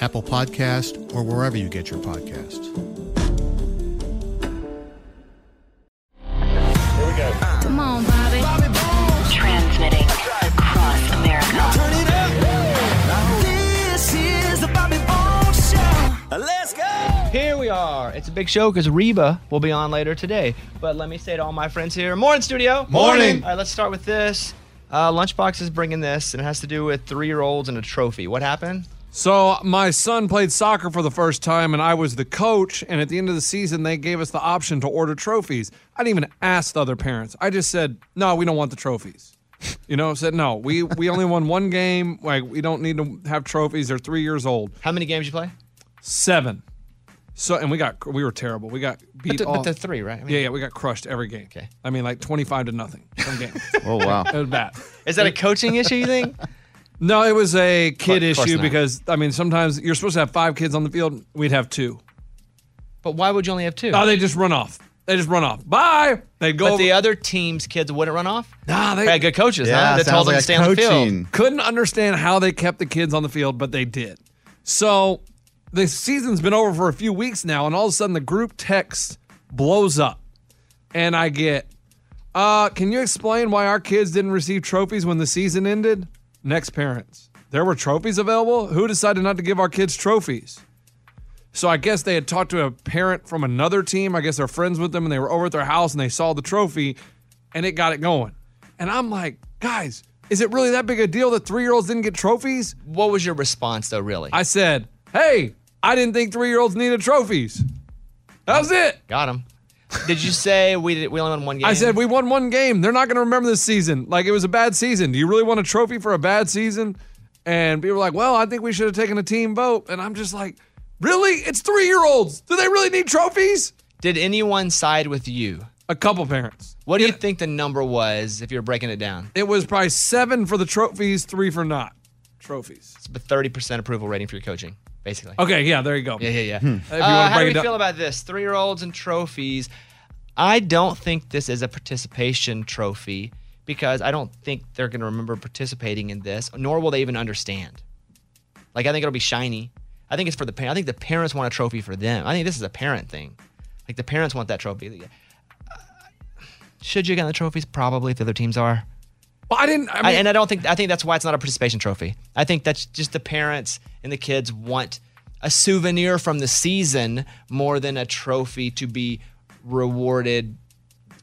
Apple Podcast, or wherever you get your podcasts. Here we go. Come on, Bobby. Bobby Bones. Transmitting across America. Turn it up. This is the Bobby Bones Show. Let's go. Here we are. It's a big show because Reba will be on later today. But let me say to all my friends here, morning studio. Morning. All right, let's start with this. Uh, Lunchbox is bringing this, and it has to do with three-year-olds and a trophy. What happened? So my son played soccer for the first time, and I was the coach. And at the end of the season, they gave us the option to order trophies. I didn't even ask the other parents. I just said, "No, we don't want the trophies." You know, said no. We we only won one game. Like we don't need to have trophies. They're three years old. How many games you play? Seven. So and we got we were terrible. We got beat. But, the, all, but they're three, right? I yeah, yeah. We got crushed every game. Okay. I mean, like twenty five to nothing. Some game. oh wow. It was bad. Is that a coaching issue? You think? No, it was a kid Of course issue not. because I mean sometimes you're supposed to have five kids on the field. We'd have two. But why would you only have two? Oh, they just run off. They just run off. Bye. They go. But over- the other team's kids wouldn't run off. Nah, they had good coaches. Yeah, huh? That sounds told them like to stay on the field. couldn't understand how they kept the kids on the field, but they did. So the season's been over for a few weeks now, and all of a sudden the group text blows up, and I get, uh, "Can you explain why our kids didn't receive trophies when the season ended?" Next parents, there were trophies available. Who decided not to give our kids trophies? So I guess they had talked to a parent from another team. I guess they're friends with them, and they were over at their house and they saw the trophy, and it got it going. And I'm like, guys, is it really that big a deal that three year olds didn't get trophies? What was your response though? Really? I said, hey, I didn't think three year olds needed trophies. That was it. Got him. Did you say we did, we only won one game? I said we won one game. They're not going to remember this season. Like it was a bad season. Do you really want a trophy for a bad season? And people were like, well, I think we should have taken a team vote. And I'm just like, really? It's three year olds. Do they really need trophies? Did anyone side with you? A couple parents. What do you think the number was if you're breaking it down? It was probably seven for the trophies, three for not trophies. It's a 30% approval rating for your coaching, basically. Okay, yeah, there you go. Yeah, yeah, yeah. You Uh, how do we feel about this? Three year olds and trophies. I don't think this is a participation trophy because I don't think they're going to remember participating in this, nor will they even understand. Like, I think it'll be shiny. I think it's for the parent. I think the parents want a trophy for them. I think this is a parent thing. Like, the parents want that trophy. Uh, Should you get the trophies? Probably if the other teams are. Well, I didn't. I mean, and I don't think I think that's why it's not a participation trophy. I think that's just the parents and the kids want a souvenir from the season more than a trophy to be rewarded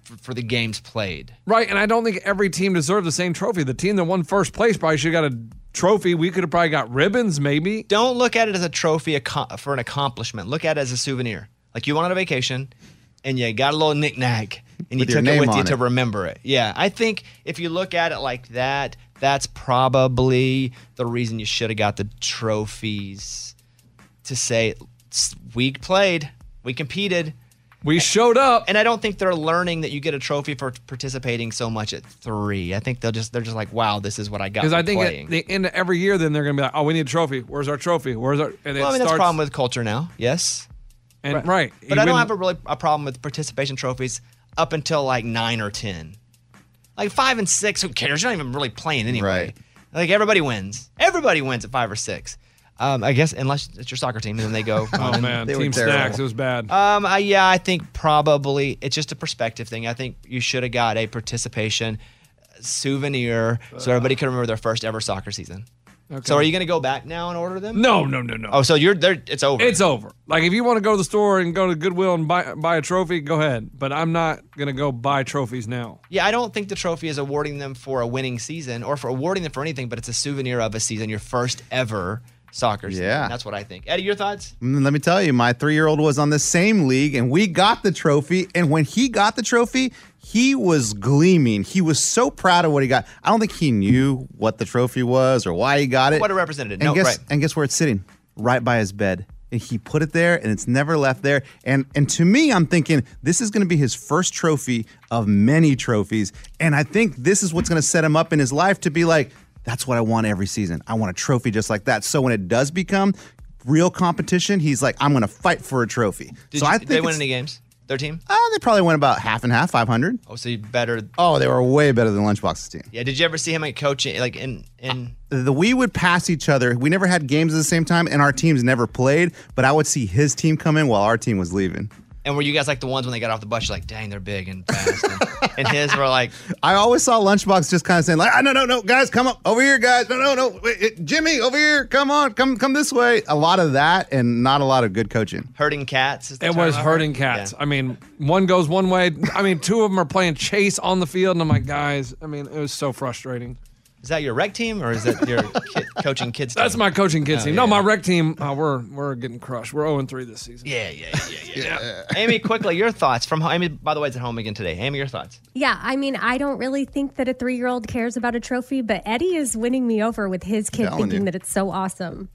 for, for the games played. Right, and I don't think every team deserved the same trophy. The team that won first place probably should have got a trophy. We could have probably got ribbons, maybe. Don't look at it as a trophy for an accomplishment. Look at it as a souvenir. Like you went on a vacation and you got a little knick-knack and you took it with you on to remember it. Yeah, I think if you look at it like that, that's probably the reason you should have got the trophies to say we played, we competed, we showed up. And I don't think they're learning that you get a trophy for participating so much at three. I think they'll just they're just like, wow, this is what I got. Because I think playing. at the end of every year, then they're going to be like, oh, we need a trophy. Where's our trophy? Where's our. And it well, I mean, that's starts, a problem with culture now. Yes. And right. But I don't have a really a problem with participation trophies up until like nine or ten. Like five and six, who cares? You're not even really playing anyway. Right. Like everybody wins. Everybody wins at five or six. Um, I guess unless it's your soccer team, and then they go. Oh, and- man. Team snacks. It was bad. Um, I, yeah, I think probably it's just a perspective thing. I think you should have got a participation souvenir so everybody can remember their first ever soccer season. Okay. So are you going to go back now and order them? No, no, no, no. Oh, so you're there? It's over. It's over. Like if you want to go to the store and go to Goodwill and buy buy a trophy, go ahead. But I'm not gonna go buy trophies now. Yeah, I don't think the trophy is awarding them for a winning season or for awarding them for anything, but it's a souvenir of a season, your first ever soccer season. Yeah. That's what I think. Eddie, your thoughts? Mm, Let me tell you, my three year old was on the same league and we got the trophy. And when he got the trophy, he was gleaming. He was so proud of what he got. I don't think he knew what the trophy was or why he got it. What it represented. And No, guess right. and guess where it's sitting? Right by his bed. And he put it there and it's never left there. And and to me, I'm thinking this is gonna be his first trophy of many trophies. And I think this is what's gonna set him up in his life to be like, that's what I want every season. I want a trophy just like that. So when it does become real competition, he's like, I'm gonna fight for a trophy. Did so you, I think they win any games? Their team? uh, they probably went about half and half, 500. Oh, so you better. Oh, they were way better than Lunchbox's team. Yeah. Did you ever see him like coaching, like in in? the we would pass each other. We never had games at the same time, and our teams never played. But I would see his team come in while our team was leaving. And were you guys like the ones when they got off the bus? You're like, dang, they're big and fast. And, and his were like, I always saw Lunchbox just kind of saying like, "Ah, "No, no, no, guys, come up over here, guys. No, no, no, Wait, Jimmy, over here. Come on, come, come this way." A lot of that, and not a lot of good coaching. hurting cats. Is the It was I heard? hurting cats. I mean, one goes one way. I mean, two of them are playing chase on the field, and I'm like, guys. I mean, it was so frustrating. Is that your rec team or is that your kid, coaching kids? That's my coaching kids Oh, team. yeah. No, my rec team. Uh, we're we're getting crushed. We're 0 3 this season. Yeah, yeah, yeah, yeah. Amy, quickly, your thoughts from. Amy, by the way, it's at home again today. Amy, your thoughts. Yeah, I mean, I don't really think that a three year old cares about a trophy, but Eddie is winning me over with his kid Telling thinking you. that it's so awesome.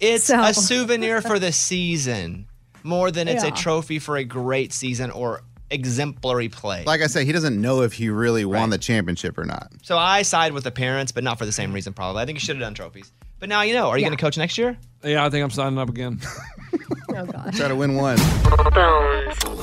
It's So- a souvenir for the season more than it's Yeah. a trophy for a great season or exemplary play. Like I said, he doesn't know if he really won the championship or not. So I side with the parents, but not for the same reason, probably. I think he should have done trophies. But now you know. Are you Yeah. going to coach next year? Yeah, I think I'm signing up again. oh gosh. Try to win one.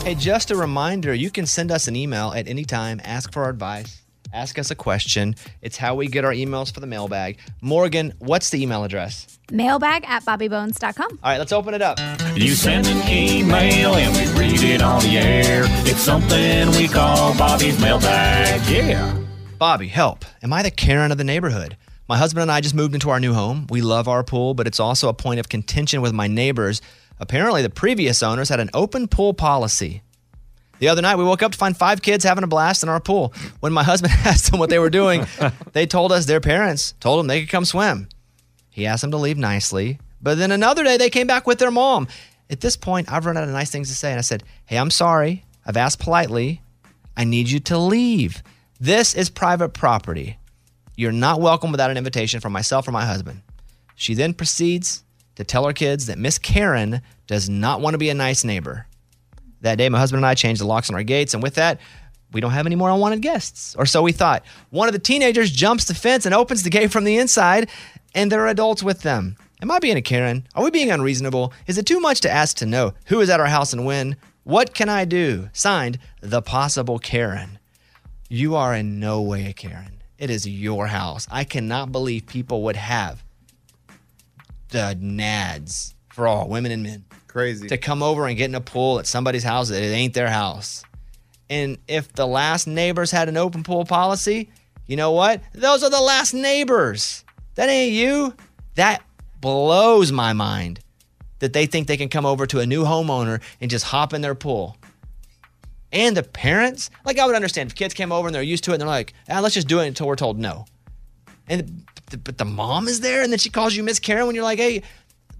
Hey, just a reminder you can send us an email at any time, ask for our advice, ask us a question. It's how we get our emails for the mailbag. Morgan, what's the email address? Mailbag at bobbybones.com. All right, let's open it up. You send an email and we read it on the air. It's something we call Bobby's mailbag. Yeah. Bobby, help. Am I the Karen of the neighborhood? My husband and I just moved into our new home. We love our pool, but it's also a point of contention with my neighbors. Apparently, the previous owners had an open pool policy. The other night, we woke up to find five kids having a blast in our pool. When my husband asked them what they were doing, they told us their parents told them they could come swim. He asked them to leave nicely, but then another day they came back with their mom. At this point, I've run out of nice things to say, and I said, Hey, I'm sorry. I've asked politely. I need you to leave. This is private property. You're not welcome without an invitation from myself or my husband. She then proceeds to tell her kids that Miss Karen does not want to be a nice neighbor. That day, my husband and I changed the locks on our gates, and with that, we don't have any more unwanted guests. Or so we thought. One of the teenagers jumps the fence and opens the gate from the inside, and there are adults with them. Am I being a Karen? Are we being unreasonable? Is it too much to ask to know who is at our house and when? What can I do? Signed, the possible Karen. You are in no way a Karen. It is your house. I cannot believe people would have the nads for all women and men. Crazy. To come over and get in a pool at somebody's house that it ain't their house. And if the last neighbors had an open pool policy, you know what? Those are the last neighbors. That ain't you. That blows my mind that they think they can come over to a new homeowner and just hop in their pool. And the parents, like I would understand if kids came over and they're used to it and they're like, ah, let's just do it until we're told no. And but the mom is there, and then she calls you Miss Karen when you're like, hey,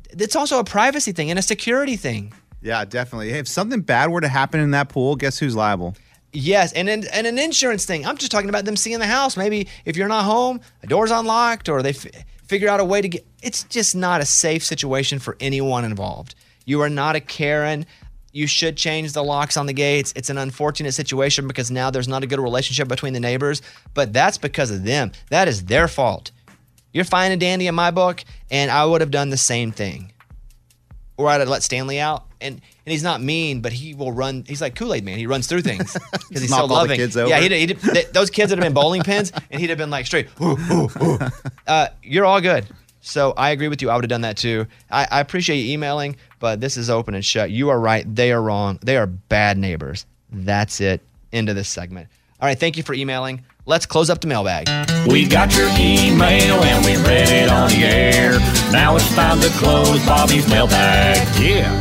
it's also a privacy thing and a security thing. Yeah, definitely. Hey, if something bad were to happen in that pool, guess who's liable? Yes, and an, and an insurance thing. I'm just talking about them seeing the house. Maybe if you're not home, a door's unlocked, or they f- figure out a way to get. It's just not a safe situation for anyone involved. You are not a Karen. You should change the locks on the gates. It's an unfortunate situation because now there's not a good relationship between the neighbors, but that's because of them. That is their fault. You're fine and dandy in my book, and I would have done the same thing. Or I'd have let Stanley out. And and he's not mean, but he will run. He's like Kool Aid Man. He runs through things because he's so all the loving. Yeah, he'd, he'd, th- those kids would have been bowling pins, and he'd have been like straight. "Ooh, ooh, ooh." Uh, you're all good. So I agree with you. I would have done that too. I, I appreciate you emailing, but this is open and shut. You are right. They are wrong. They are bad neighbors. That's it. End of this segment. All right. Thank you for emailing. Let's close up the mailbag. We got your email and we read it on the air. Now it's time to close Bobby's mailbag. Yeah.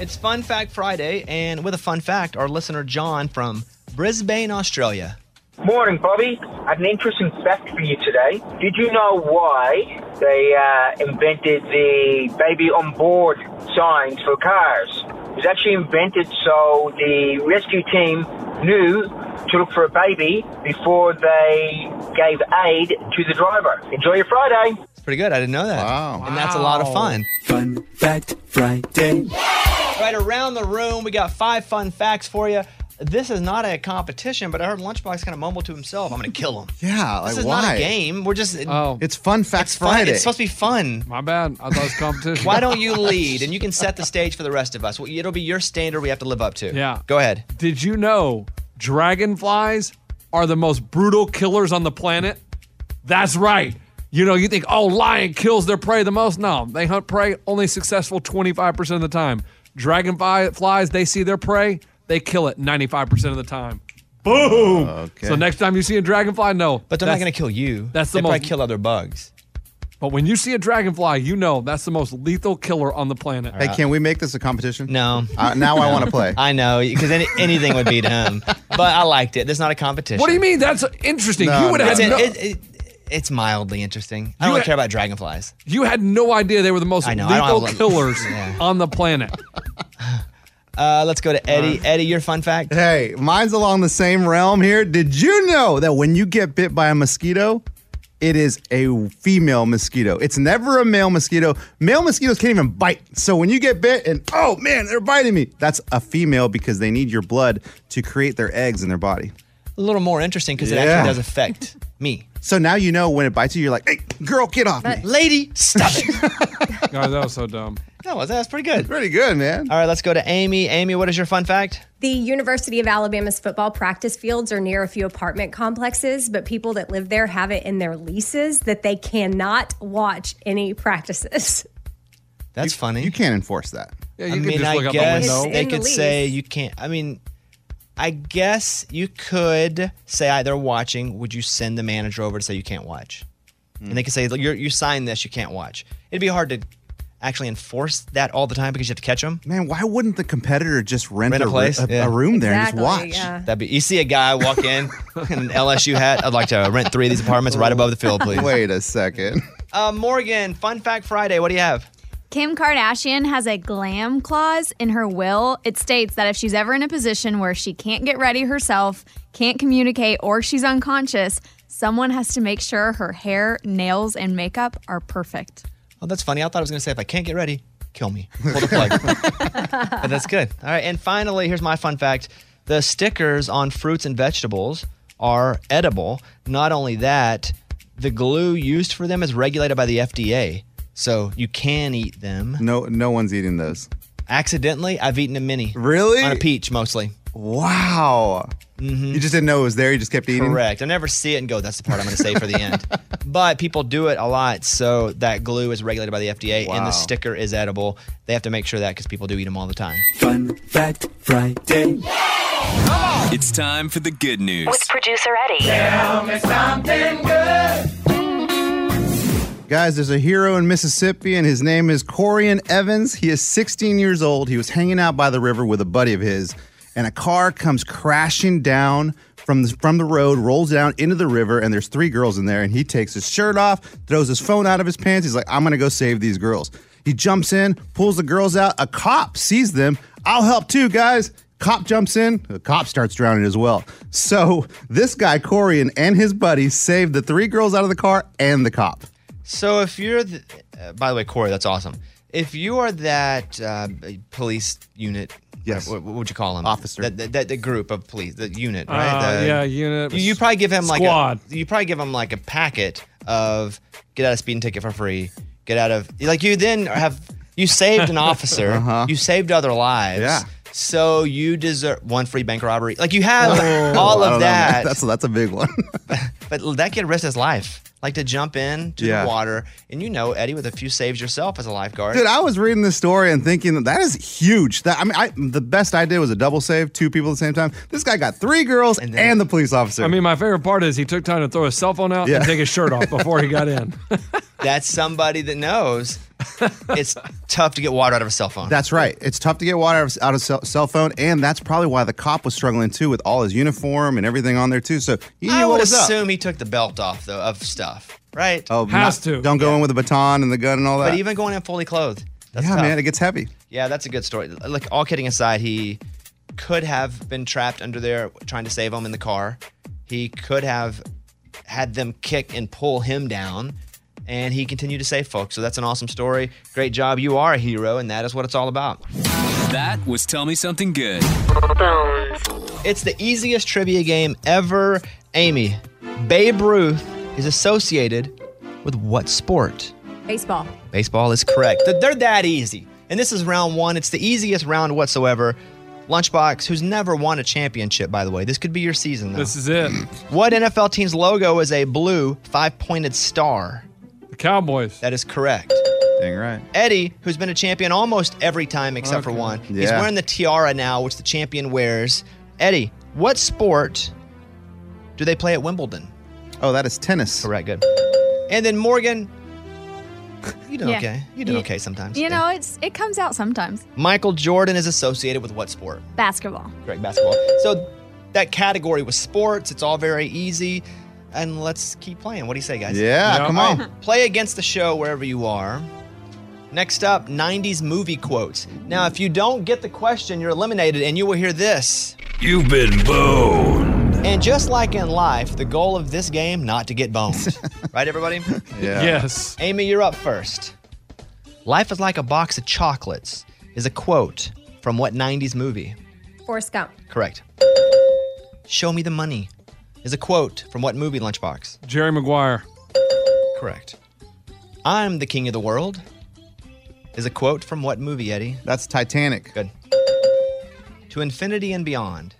It's Fun Fact Friday, and with a fun fact, our listener John from Brisbane, Australia. Morning, Bobby. I have an interesting fact for you today. Did you know why they uh, invented the baby on board signs for cars? It was actually invented so the rescue team knew to look for a baby before they gave aid to the driver. Enjoy your Friday. It's pretty good. I didn't know that. Wow. And that's a lot of fun. Fun Fact Friday. Right around the room, we got five fun facts for you. This is not a competition, but I heard Lunchbox kind of mumble to himself, I'm going to kill him. Yeah, This is why? not a game. We're just. Oh. It's Fun Facts It's fun. Friday. It's supposed to be fun. My bad. I thought it was competition. Why don't you lead and you can set the stage for the rest of us? Well, It'll be your standard we have to live up to. Yeah. Go ahead. Did you know dragonflies are the most brutal killers on the planet? That's right. You know, you think, oh, lion kills their prey the most. No, they hunt prey only successful 25% of the time. Dragonflies, they see their prey, they kill it 95% of the time. Boom. Okay. So next time you see a dragonfly, no. But they're not going to kill you. That's the they probably kill other bugs. But when you see a dragonfly, you know that's the most lethal killer on the planet. Hey, can we make this a competition? No. Uh, now I want to play. I know, because any, anything would beat him. But I liked it. There's not a competition. What do you mean? That's interesting. No, you would no. have It's, no, it, it, it's mildly interesting. I You don't really had- care about dragonflies. you had no idea they were the most I know, I don't lethal have- killers Yeah. on the planet. Uh, let's go to Eddie. Eddie, your fun fact. Hey, mine's along the same realm here. Did you know that when you get bit by a mosquito, it is a female mosquito? It's never a male mosquito. Male mosquitoes can't even bite. So when you get bit and, oh man, they're biting me, that's a female because they need your blood to create their eggs in their body. A little more interesting because it Yeah. actually does affect me. So now you know when it bites you, you're like, hey, girl, get off me. Lady, stop it. Guys, that was so dumb. That was that's pretty good. Pretty good, man. All right, let's go to Amy. Amy, what is your fun fact? The University of Alabama's football practice fields are near a few apartment complexes, but people that live there have it in their leases that they cannot watch any practices. That's funny. You can't enforce that. Yeah, I you can mean, just I look out the guess window. they in the could say you can't. I mean, I guess you could say "I- they're watching. Would you send the manager over to say you can't watch? And they could say "You're, you signed this, you can't watch. It'd be hard to actually enforce that all the time because you have to catch them. Man, why wouldn't the competitor just rent, Rent a ru- place? a, Yeah. a room there Exactly, and just watch? yeah. That'd be. You see a guy walk in in an LSU hat. I'd like to rent three of these apartments right above the field, please. Wait a second. Uh, Morgan, Fun Fact Friday. What do you have? Kim Kardashian has a glam clause in her will. It states that if she's ever in a position where she can't get ready herself, can't communicate, or she's unconscious, someone has to make sure her hair, nails, and makeup are perfect. Oh, that's funny. I thought I was going to say if I can't get ready, kill me. Pull the plug. but that's good. All right. And finally, here's my fun fact the stickers on fruits and vegetables are edible. Not only that, the glue used for them is regulated by the FDA. So you can eat them. No, no one's eating those. Accidentally, I've eaten a mini. Really? On a peach mostly. Wow. Mm-hmm. You just didn't know it was there. You just kept eating. Correct. I never see it and go, that's the part I'm going to say for the end. But people do it a lot. So that glue is regulated by the FDA and the sticker is edible. They have to make sure that because people do eat them all the time. Fun Fact Friday. It's time for the good news. With producer Eddie. Tell me something good. Guys, there's a hero in Mississippi, and his name is Corian Evans. He is 16 years old. He was hanging out by the river with a buddy of his, and a car comes crashing down from the from the road, rolls down into the river, and there's three girls in there, and he takes his shirt off, throws his phone out of his pants. He's like, I'm gonna go save these girls. He jumps in, pulls the girls out. A cop sees them. I'll help too, guys. Cop jumps in. The cop starts drowning as well. So this guy Corey and, and his buddy saved the three girls out of the car and the cop. So if you're the, uh, by the way, Corey, that's awesome. If you are that uh, police unit, Yes. what, what would you call him? Officer. That, that, that- the group of police, the unit, right? Uh, The- yeah, unit. You, you probably give him like Squad. a, you probably give him like a packet of get out of speeding ticket for free. Get out of like you then have you saved an officer. Uh-huh. You saved other lives. Yeah. So you deserve one free bank robbery. Like you have Oh, all I of don't know, man. that. That's that's a big one. But that kid risked his life, like to jump in to Yeah. the water, and you know, Eddie, with a few saves yourself as a lifeguard. Dude, I was reading this story and thinking that that is huge. That I mean, I, the best I did was a double save, two people at the same time. This guy got three girls and, the police officer. I mean, my favorite part is he took time to throw his cell phone out Yeah. and take his shirt off before he got in. That's somebody that knows it's tough to get water out of a cell phone. That's right. It's tough to get water out of- out of cell, cell phone, and that's probably why the cop was struggling too with all his uniform and everything on there too. So he knew I what would was up. assume he took the belt off though of stuff, right? Oh, has not- Don't go in with a baton and the gun and all that. But even going in fully clothed, that's yeah, tough. man, it gets heavy. Yeah, that's a good story. Like all kidding aside, he could have been trapped under there trying to save him in the car. He could have had them kick and pull him down, and he continued to save folks. So that's an awesome story. Great job. You are a hero, and that is what it's all about. That was Tell Me Something Good. It's the easiest trivia game ever. Amy, Babe Ruth is associated with what sport? Baseball. Baseball is correct. They're that easy. And this is round one. It's the easiest round whatsoever. Lunchbox, who's never won a championship, by the way. This could be your season, though. This is it. What NFL team's logo is a blue five pointed star? The Cowboys. That is correct. Dang right. Eddie, who's been a champion almost every time except for Okay. one, he's wearing the tiara now, which the champion wears. Eddie, what sport do they play at Wimbledon? Oh, that is tennis. Correct, good. And then Morgan, you do Yeah. okay. You do You- okay sometimes. You know, it's it comes out sometimes. Michael Jordan is associated with what sport? Basketball. Correct, basketball. So that category was sports. It's all very easy. And let's keep playing. What do you say, guys? Yeah, come on. right, Play against the show wherever you are. Next up, 90s movie quotes. Now, if you don't get the question, you're eliminated, and you will hear this. You've been boned. And just like in life, the goal of this game, not to get boned. right, everybody? Yeah. Yes. Amy, you're up first. Life is like a box of chocolates is a quote from what 90s movie? Forrest Gump. Correct. Show me the money is a quote from what movie, Lunchbox? Jerry Maguire. Correct. I'm the king of the world is a quote from what movie, Eddie? That's Titanic. Good. To infinity and beyond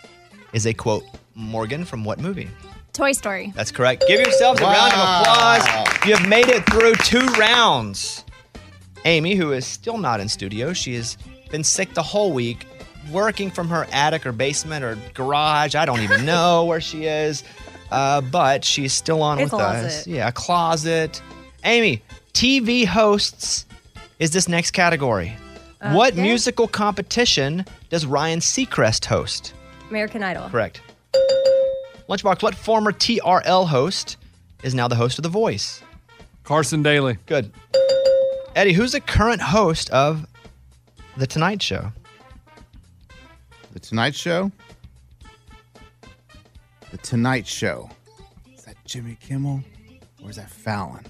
is a quote, Morgan, from what movie? Toy Story. That's correct. Give yourselves a round of applause. You have made it through two rounds. Amy, who is still not in studio, she has been sick the whole week, working from her attic or basement or garage. I don't even know where she is, uh, but she's still on A with us. Yeah, a closet. Amy, TV hosts is this next category. What Okay. musical competition does Ryan Seacrest host? American Idol. Correct. Lunchbox, what former TRL host is now the host of The Voice? Carson Daly. Good. Eddie, who's the current host of The Tonight Show? The Tonight Show. The Tonight Show. Is that Jimmy Kimmel or is that Fallon?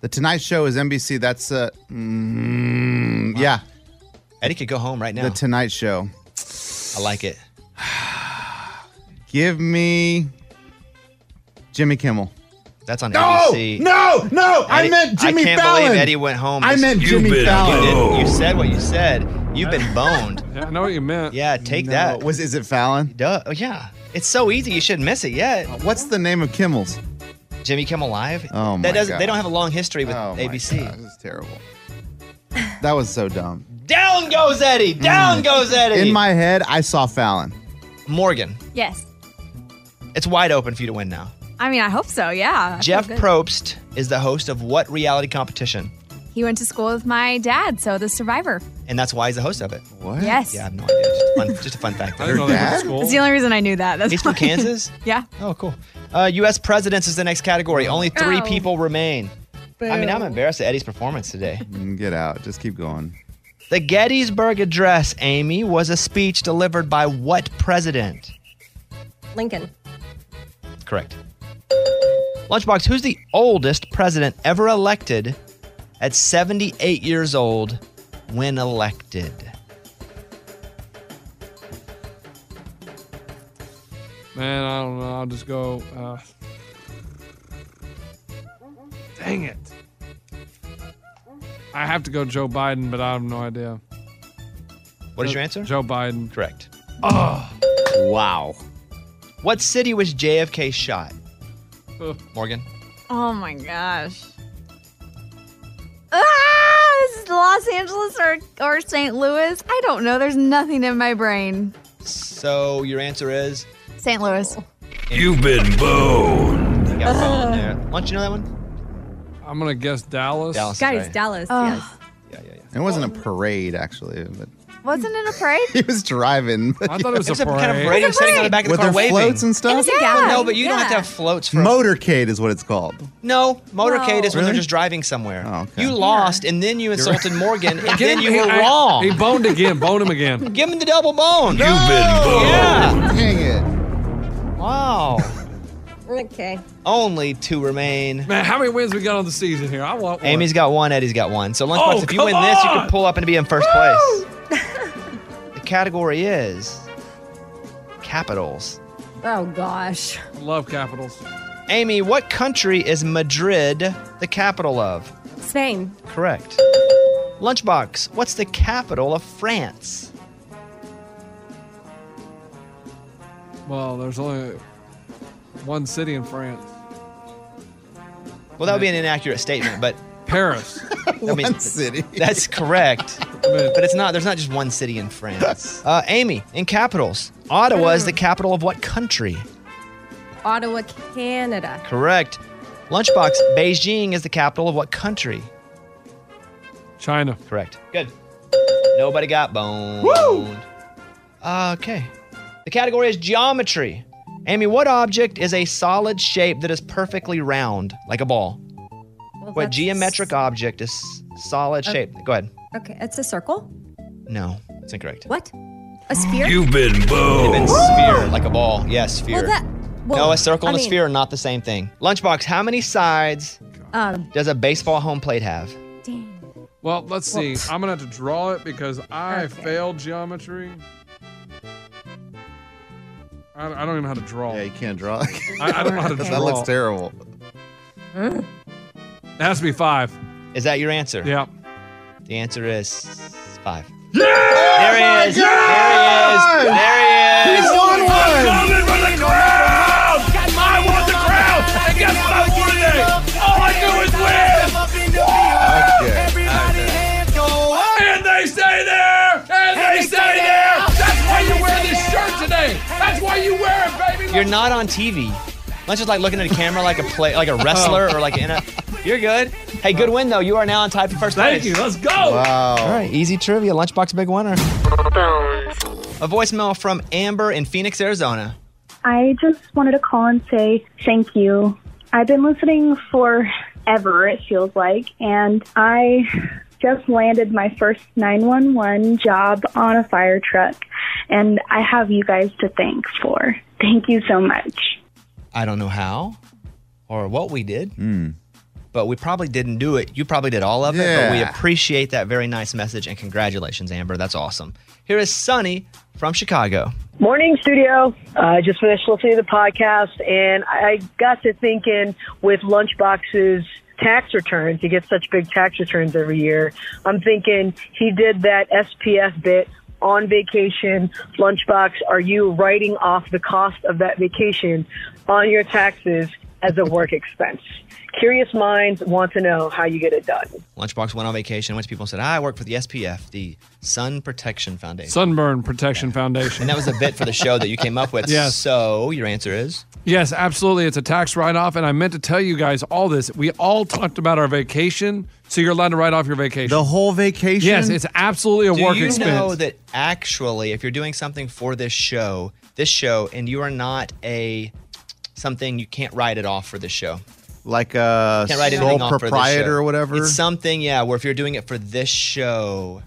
The Tonight Show is NBC. That's uh, mm, yeah. Eddie could go home right now. The Tonight Show. I like it. Give me Jimmy Kimmel. That's on No, ABC. no, no! I Eddie- meant Jimmy Fallon. I can't Fallon. believe Eddie went home. I meant You've Jimmy Fallon. You, boned. did, you said what you said. You've been boned. Yeah, I know what you meant. Yeah, take No, that. Was is it Fallon? Duh. Oh, yeah. It's so easy. You shouldn't miss it yet. What's the name of Kimmel's? Jimmy Kimmel Live. Oh my that doesn't. They don't have a long history with Oh ABC. God, this is terrible. That was so dumb. Down goes Eddie. Down goes Eddie. Mm. In my head, I saw Fallon. Morgan. Yes. It's wide open for you to win now. I mean, I hope so. Yeah. I Jeff. Probst is the host of what reality competition? He went to school with my dad, so the survivor. And that's why he's the host of it. What? Yes. Yeah, I have no idea. Just a fun, just a fun fact. I didn't know they went to school. It's the only reason I knew that. That's He's from why. Kansas? yeah. Oh, cool. Uh, U.S. presidents is the next category. Only three Oh. people remain. I mean, I'm embarrassed at Eddie's performance today. Mm, Get out. Just keep going. The Gettysburg Address, Amy, was a speech delivered by what president? Lincoln. Correct. Lunchbox, who's the oldest president ever elected at 78 years old when elected? Man, I don't know. I'll just go. Uh, dang it. I have to go Joe Biden, but I have no idea. What is your answer? Joe Biden. Correct. Oh. Wow. What city was JFK shot? Morgan? Oh my gosh. Ah, is it Los Angeles or, or St. Louis? I don't know. There's nothing in my brain. So your answer is? St. Louis. You've been boned. You got phone there. Why don't you know that one? I'm going to guess Dallas. Dallas is Guys, right. Dallas, Oh. yes. It wasn't a parade, actually, but Wasn't it a parade? he was driving. I thought it was It was a a kind of parade. parade. Was sitting on the back of the With car their waving. floats and stuff? It was a Yeah. gala. No, but you don't have to Yeah. have floats for Motorcade is what it's called. No, motorcade is when they're Really? just driving somewhere. Oh, okay. You lost, and then you insulted Morgan, and then you he, were I- wrong. He boned again. Boned him again. Give him the double bone. You've been boned. Yeah. Dang it. Wow. Okay. Only two remain. Man, how many wins we got on the season here? I want one. Amy's got one. Eddie's got one. So Lunchbox, Oh, if you come win this, you on! can pull up and be in first place. The category is capitals. Oh gosh. I love capitals. Amy, what country is Madrid the capital of? Spain. Correct. Lunchbox, what's the capital of France? Well, there's only one city in France. Well, that would be an inaccurate statement, but Paris. I mean, One city. That's correct. but it's not. There's not just one city in France. Uh, Amy, in capitals, Ottawa is the capital of what country? Ottawa, Canada. Correct. Lunchbox, Beijing is the capital of what country? China. Correct. Good. Nobody got boned. Woo! Okay. The category is geometry. Amy, what object is a solid shape that is perfectly round, like a ball? Well, What that's- geometric object is solid Uh, shape? Go ahead. Okay, it's a circle. No, it's incorrect. What? A sphere? You've been Even boned. sphere, like a ball. Yes, sphere. Well, that. Well, no, a circle I and a mean, sphere are not the same thing. Lunchbox, how many sides Um, does a baseball home plate have? dang. Well, let's see. I'm gonna have to draw it because I Okay. failed geometry. I, I don't even know how to draw. Yeah, you can't draw. I, I don't know how to draw. that looks terrible. It has to be five. Is that your answer? Yeah. The answer is five. Yeah! There he is. There he is. There he is. won one! Coming from the crowd! I want the crowd! And guess what I want today? All I do is win! Okay. And they stay there! And they stay there! That's why you wear this shirt today! That's why you wear it, baby! You're not on TV. Let's just like looking at a camera like a play, like a wrestler oh. or like in a. You're good. Hey, good win though. You are now on tied for first Thank place. you. Let's go. Wow. All right, easy trivia. Lunchbox big winner. A voicemail from Amber in Phoenix, Arizona. I just wanted to call and say thank you. I've been listening forever, it feels like, and I just landed my first 911 job on a fire truck, and I have you guys to thank for. Thank you so much. I don't know how or what we did, hmm. But we probably didn't do it. You probably did all of it, but we appreciate that very nice message and congratulations, Amber. That's awesome. Here is Sunny from Chicago. Morning, studio. Uh, I just finished listening to the podcast, and I got to thinking with Lunchbox's tax returns, he gets such big tax returns every year. I'm thinking he did that SPF bit on vacation. Lunchbox, are you writing off the cost of that vacation on your taxes as a work expense. Curious minds want to know how you get it done. Lunchbox went on vacation. Went to people and said, "Ah, "I work for the SPF, the Sun Protection Foundation." Sunburn Protection Foundation. and that was a bit for the show that you came up with. Yes. So your answer is Yes, absolutely. It's a tax write off. And I meant to tell you guys all this. We all talked about our vacation. So you're allowed to write off your vacation. The whole vacation? Yes, it's absolutely a Do work you expense. know that actually, if you're doing something for this show, this show, and you are not a something, you can't write it off for this show. Like a Can't write sole anything off for this proprietor or whatever? It's something, yeah, where if you're doing it for this show,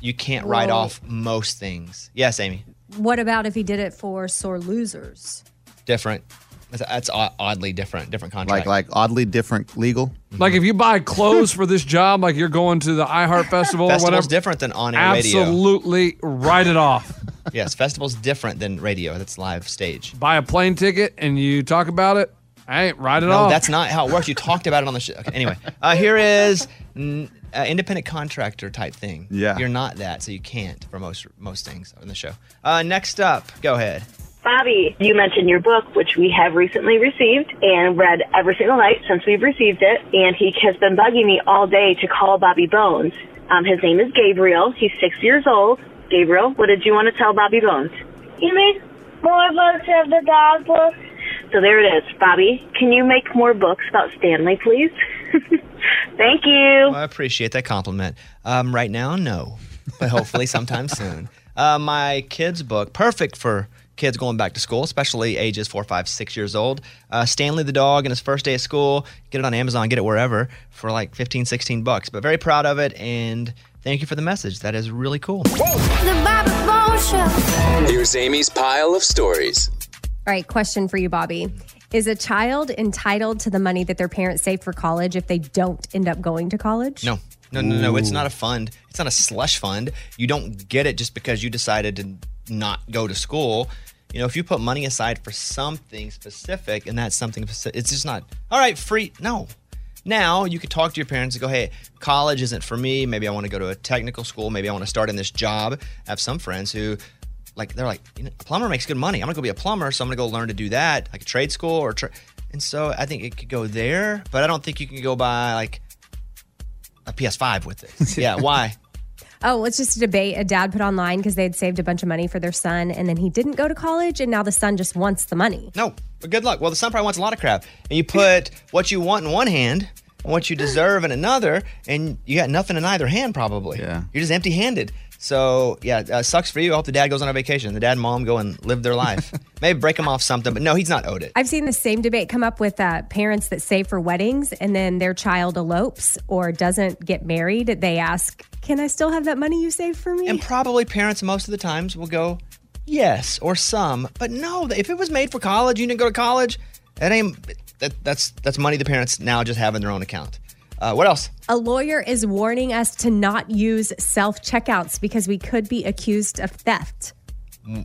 you can't write Well- off most things. Yes, Amy. What about if he did it for sore losers? Different. That's, that's oddly different. Different contract. Like like oddly different legal. Mm-hmm. Like if you buy clothes for this job, like you're going to the iHeart Festival or Festival's whatever. different than on-air radio. Absolutely write it off. yes, festival's different than radio. That's live stage. Buy a plane ticket and you talk about it. Hey, write it no, off. that's not how it works. You talked about it on the show. Okay, anyway, uh, here is mm, uh, independent contractor type thing. Yeah. you're not that, so you can't for most most things on the show. Uh, next up, go ahead. Bobby, you mentioned your book, which we have recently received and read every single night since we've received it. And he has been bugging me all day to call Bobby Bones. Um, his name is Gabriel. He's six years old. Gabriel, what did you want to tell Bobby Bones? You mean more books of the dog book? So there it is. Bobby, can you make more books about Stanley, please? Thank you. Well, I appreciate that compliment. Um, right now, no, but hopefully sometime soon. Uh, my kids' book, perfect for kids going back to school, especially ages four, five, six years old. Uh, Stanley the dog and his first day of school. Get it on Amazon, get it wherever for like 15, 16 bucks. But very proud of it, and thank you for the message. That is really cool. The Bobby Show. Here's Amy's pile of stories. All right, question for you, Bobby. Is a child entitled to the money that their parents save for college if they don't end up going to college? No, no, no, no. It's not a fund. It's not a slush fund. You don't get it just because you decided to not go to school. You know, if you put money aside for something specific and that's something specific, it's just not, all right, free. No. Now you could talk to your parents and go, hey, college isn't for me. Maybe I want to go to a technical school. Maybe I want to start in this job. I have some friends who, like, they're like, you know, a plumber makes good money. I'm going to go be a plumber. So I'm going to go learn to do that, like a trade school or, tra- and so I think it could go there, but I don't think you can go buy like a PS5 with it. Yeah, why? Oh, it's just a debate a dad put online because they had saved a bunch of money for their son and then he didn't go to college and now the son just wants the money. No, but good luck. Well, the son probably wants a lot of crap. And you put what you want in one hand and what you deserve in another, and you got nothing in either hand probably. Yeah. You're just empty handed. So, yeah, uh, sucks for you. I hope the dad goes on a vacation. The dad and mom go and live their life. Maybe break him off something, but no, he's not owed it. I've seen the same debate come up with uh, parents that save for weddings and then their child elopes or doesn't get married. They ask, Can I still have that money you saved for me? And probably parents most of the times will go, yes, or some. But no, if it was made for college, you didn't go to college, that ain't, that, that's, that's money the parents now just have in their own account. Uh, what else? A lawyer is warning us to not use self checkouts because we could be accused of theft.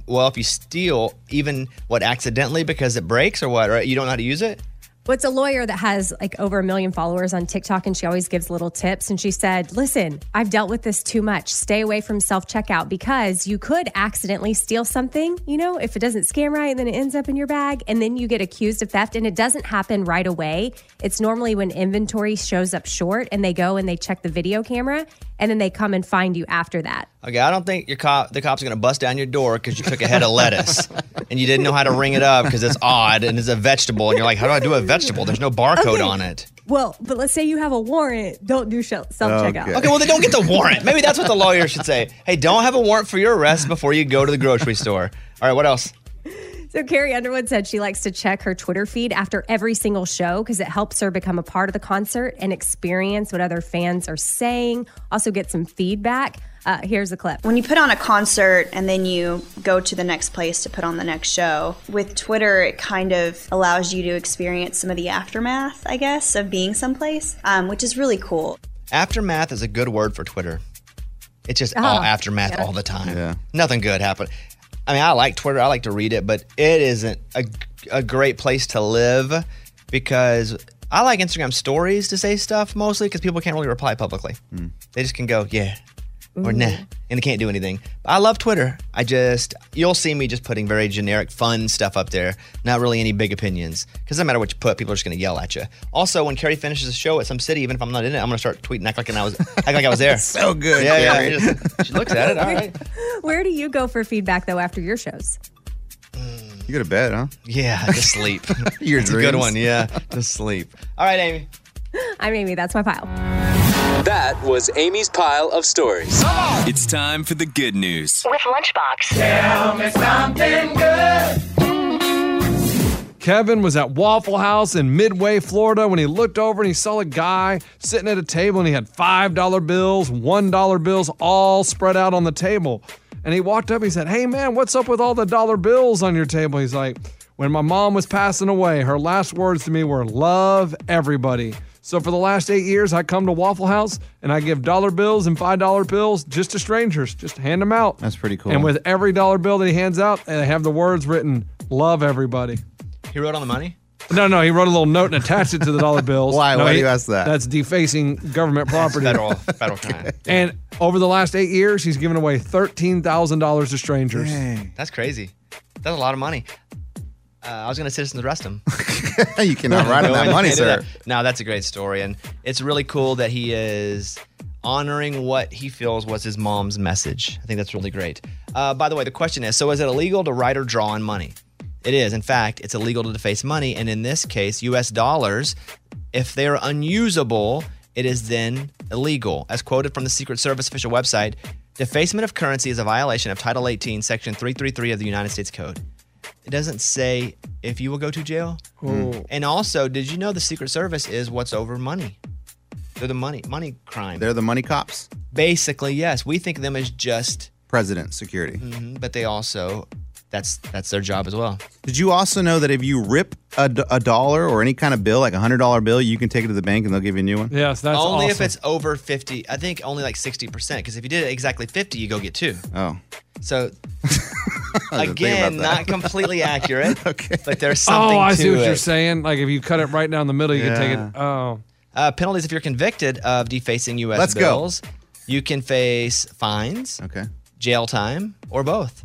Well, if you steal, even what accidentally because it breaks or what, right? You don't know how to use it? What's a lawyer that has like over a million followers on TikTok and she always gives little tips. And she said, Listen, I've dealt with this too much. Stay away from self checkout because you could accidentally steal something, you know, if it doesn't scan right and then it ends up in your bag and then you get accused of theft. And it doesn't happen right away. It's normally when inventory shows up short and they go and they check the video camera and then they come and find you after that. Okay, I don't think your cop, the cops are going to bust down your door because you took a head of lettuce and you didn't know how to ring it up because it's odd and it's a vegetable. And you're like, how do I do a vegetable? There's no barcode Okay. on it. Well, but let's say you have a warrant. Don't do self checkout. Okay, well, they don't get the warrant. Maybe that's what the lawyer should say. Hey, don't have a warrant for your arrest before you go to the grocery store. All right, what else? So Carrie Underwood said she likes to check her Twitter feed after every single show because it helps her become a part of the concert and experience what other fans are saying. Also get some feedback. Uh, here's a clip. When you put on a concert and then you go to the next place to put on the next show, with Twitter, it kind of allows you to experience some of the aftermath, I guess, of being someplace, um, which is really cool. Aftermath is a good word for Twitter. It's just Oh, all aftermath yeah. all the time. Yeah. Nothing good happened. I mean, I like Twitter. I like to read it, but it isn't a, a great place to live because I like Instagram stories to say stuff mostly because people can't really reply publicly. Hmm. They just can go, yeah, or nah, and they can't do anything. I love Twitter. I just you'll see me just putting very generic, fun stuff up there. Not really any big opinions because no matter what you put, people are just going to yell at you. Also, when Carrie finishes a show at some city, even if I'm not in it, I'm going to start tweeting, act like I was, act like I was there. so good, Yeah, yeah. Just- she looks at it. All right. Where do you go for feedback though after your shows? You go to bed, huh? Yeah, to sleep. Your It's a good one. Yeah, to sleep. All right, Amy. I'm Amy. That's my pile. That was Amy's pile of stories. It's time for the good news. With Lunchbox. Tell me something good. Kevin was at Waffle House in Midway, Florida, when he looked over and he saw a guy sitting at a table and he had $5 bills, $1 bills all spread out on the table. And he walked up and he said, Hey man, what's up with all the dollar bills on your table? He's like, When my mom was passing away, her last words to me were, Love everybody. So for the last eight years, I come to Waffle House and I give dollar bills and $5 bills just to strangers, just hand them out. That's pretty cool. And with every dollar bill that he hands out, they have the words written, Love everybody. He wrote on the money. No, no, he wrote a little note and attached it to the dollar bills. Why? No, Why do you ask that? That's defacing government property. Federal, federal crime. And over the last eight years, he's given away thirteen thousand dollars to strangers. That's crazy. That's a lot of money. Uh, I was going to citizens arrest him. you cannot ride on that money, sir. that. No, that's a great story, and it's really cool that he is honoring what he feels was his mom's message. I think that's really great. Uh, by the way, the question is: So, is it illegal to write or draw on money? It is. In fact, it's illegal to deface money, and in this case, U.S. dollars. If they are unusable, it is then illegal. As quoted from the Secret Service official website, defacement of currency is a violation of Title 18, Section 333 of the United States Code. It doesn't say if you will go to jail. Ooh. And also, did you know the Secret Service is what's over money? They're the money money crime. They're the money cops. Basically, yes. We think of them as just President security. Mhm, but they also that's that's their job as well. Did you also know that if you rip a dollar or any kind of bill, like a hundred dollar bill, you can take it to the bank and they'll give you a new one? Yes, that's only if it's over 50. I think only like 60%. Because if you did it exactly 50, you go get two. Oh. So, I didn't think again, not completely accurate. okay. But there's something oh, I to see what it. you're saying. Like if you cut it right down the middle, you can take it. Oh, Uh, penalties if you're convicted of defacing U.S. Let's go. bills. You can face fines, okay, jail time, or both.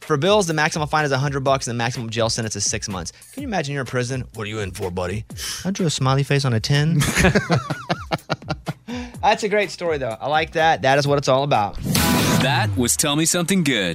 For bills, the maximum fine is 100 bucks and the maximum jail sentence is six months. Can you imagine you're in prison? What are you in for, buddy? I drew a smiley face on a 10. That's a great story, though. I like that. That is what it's all about. That was Tell Me Something Good.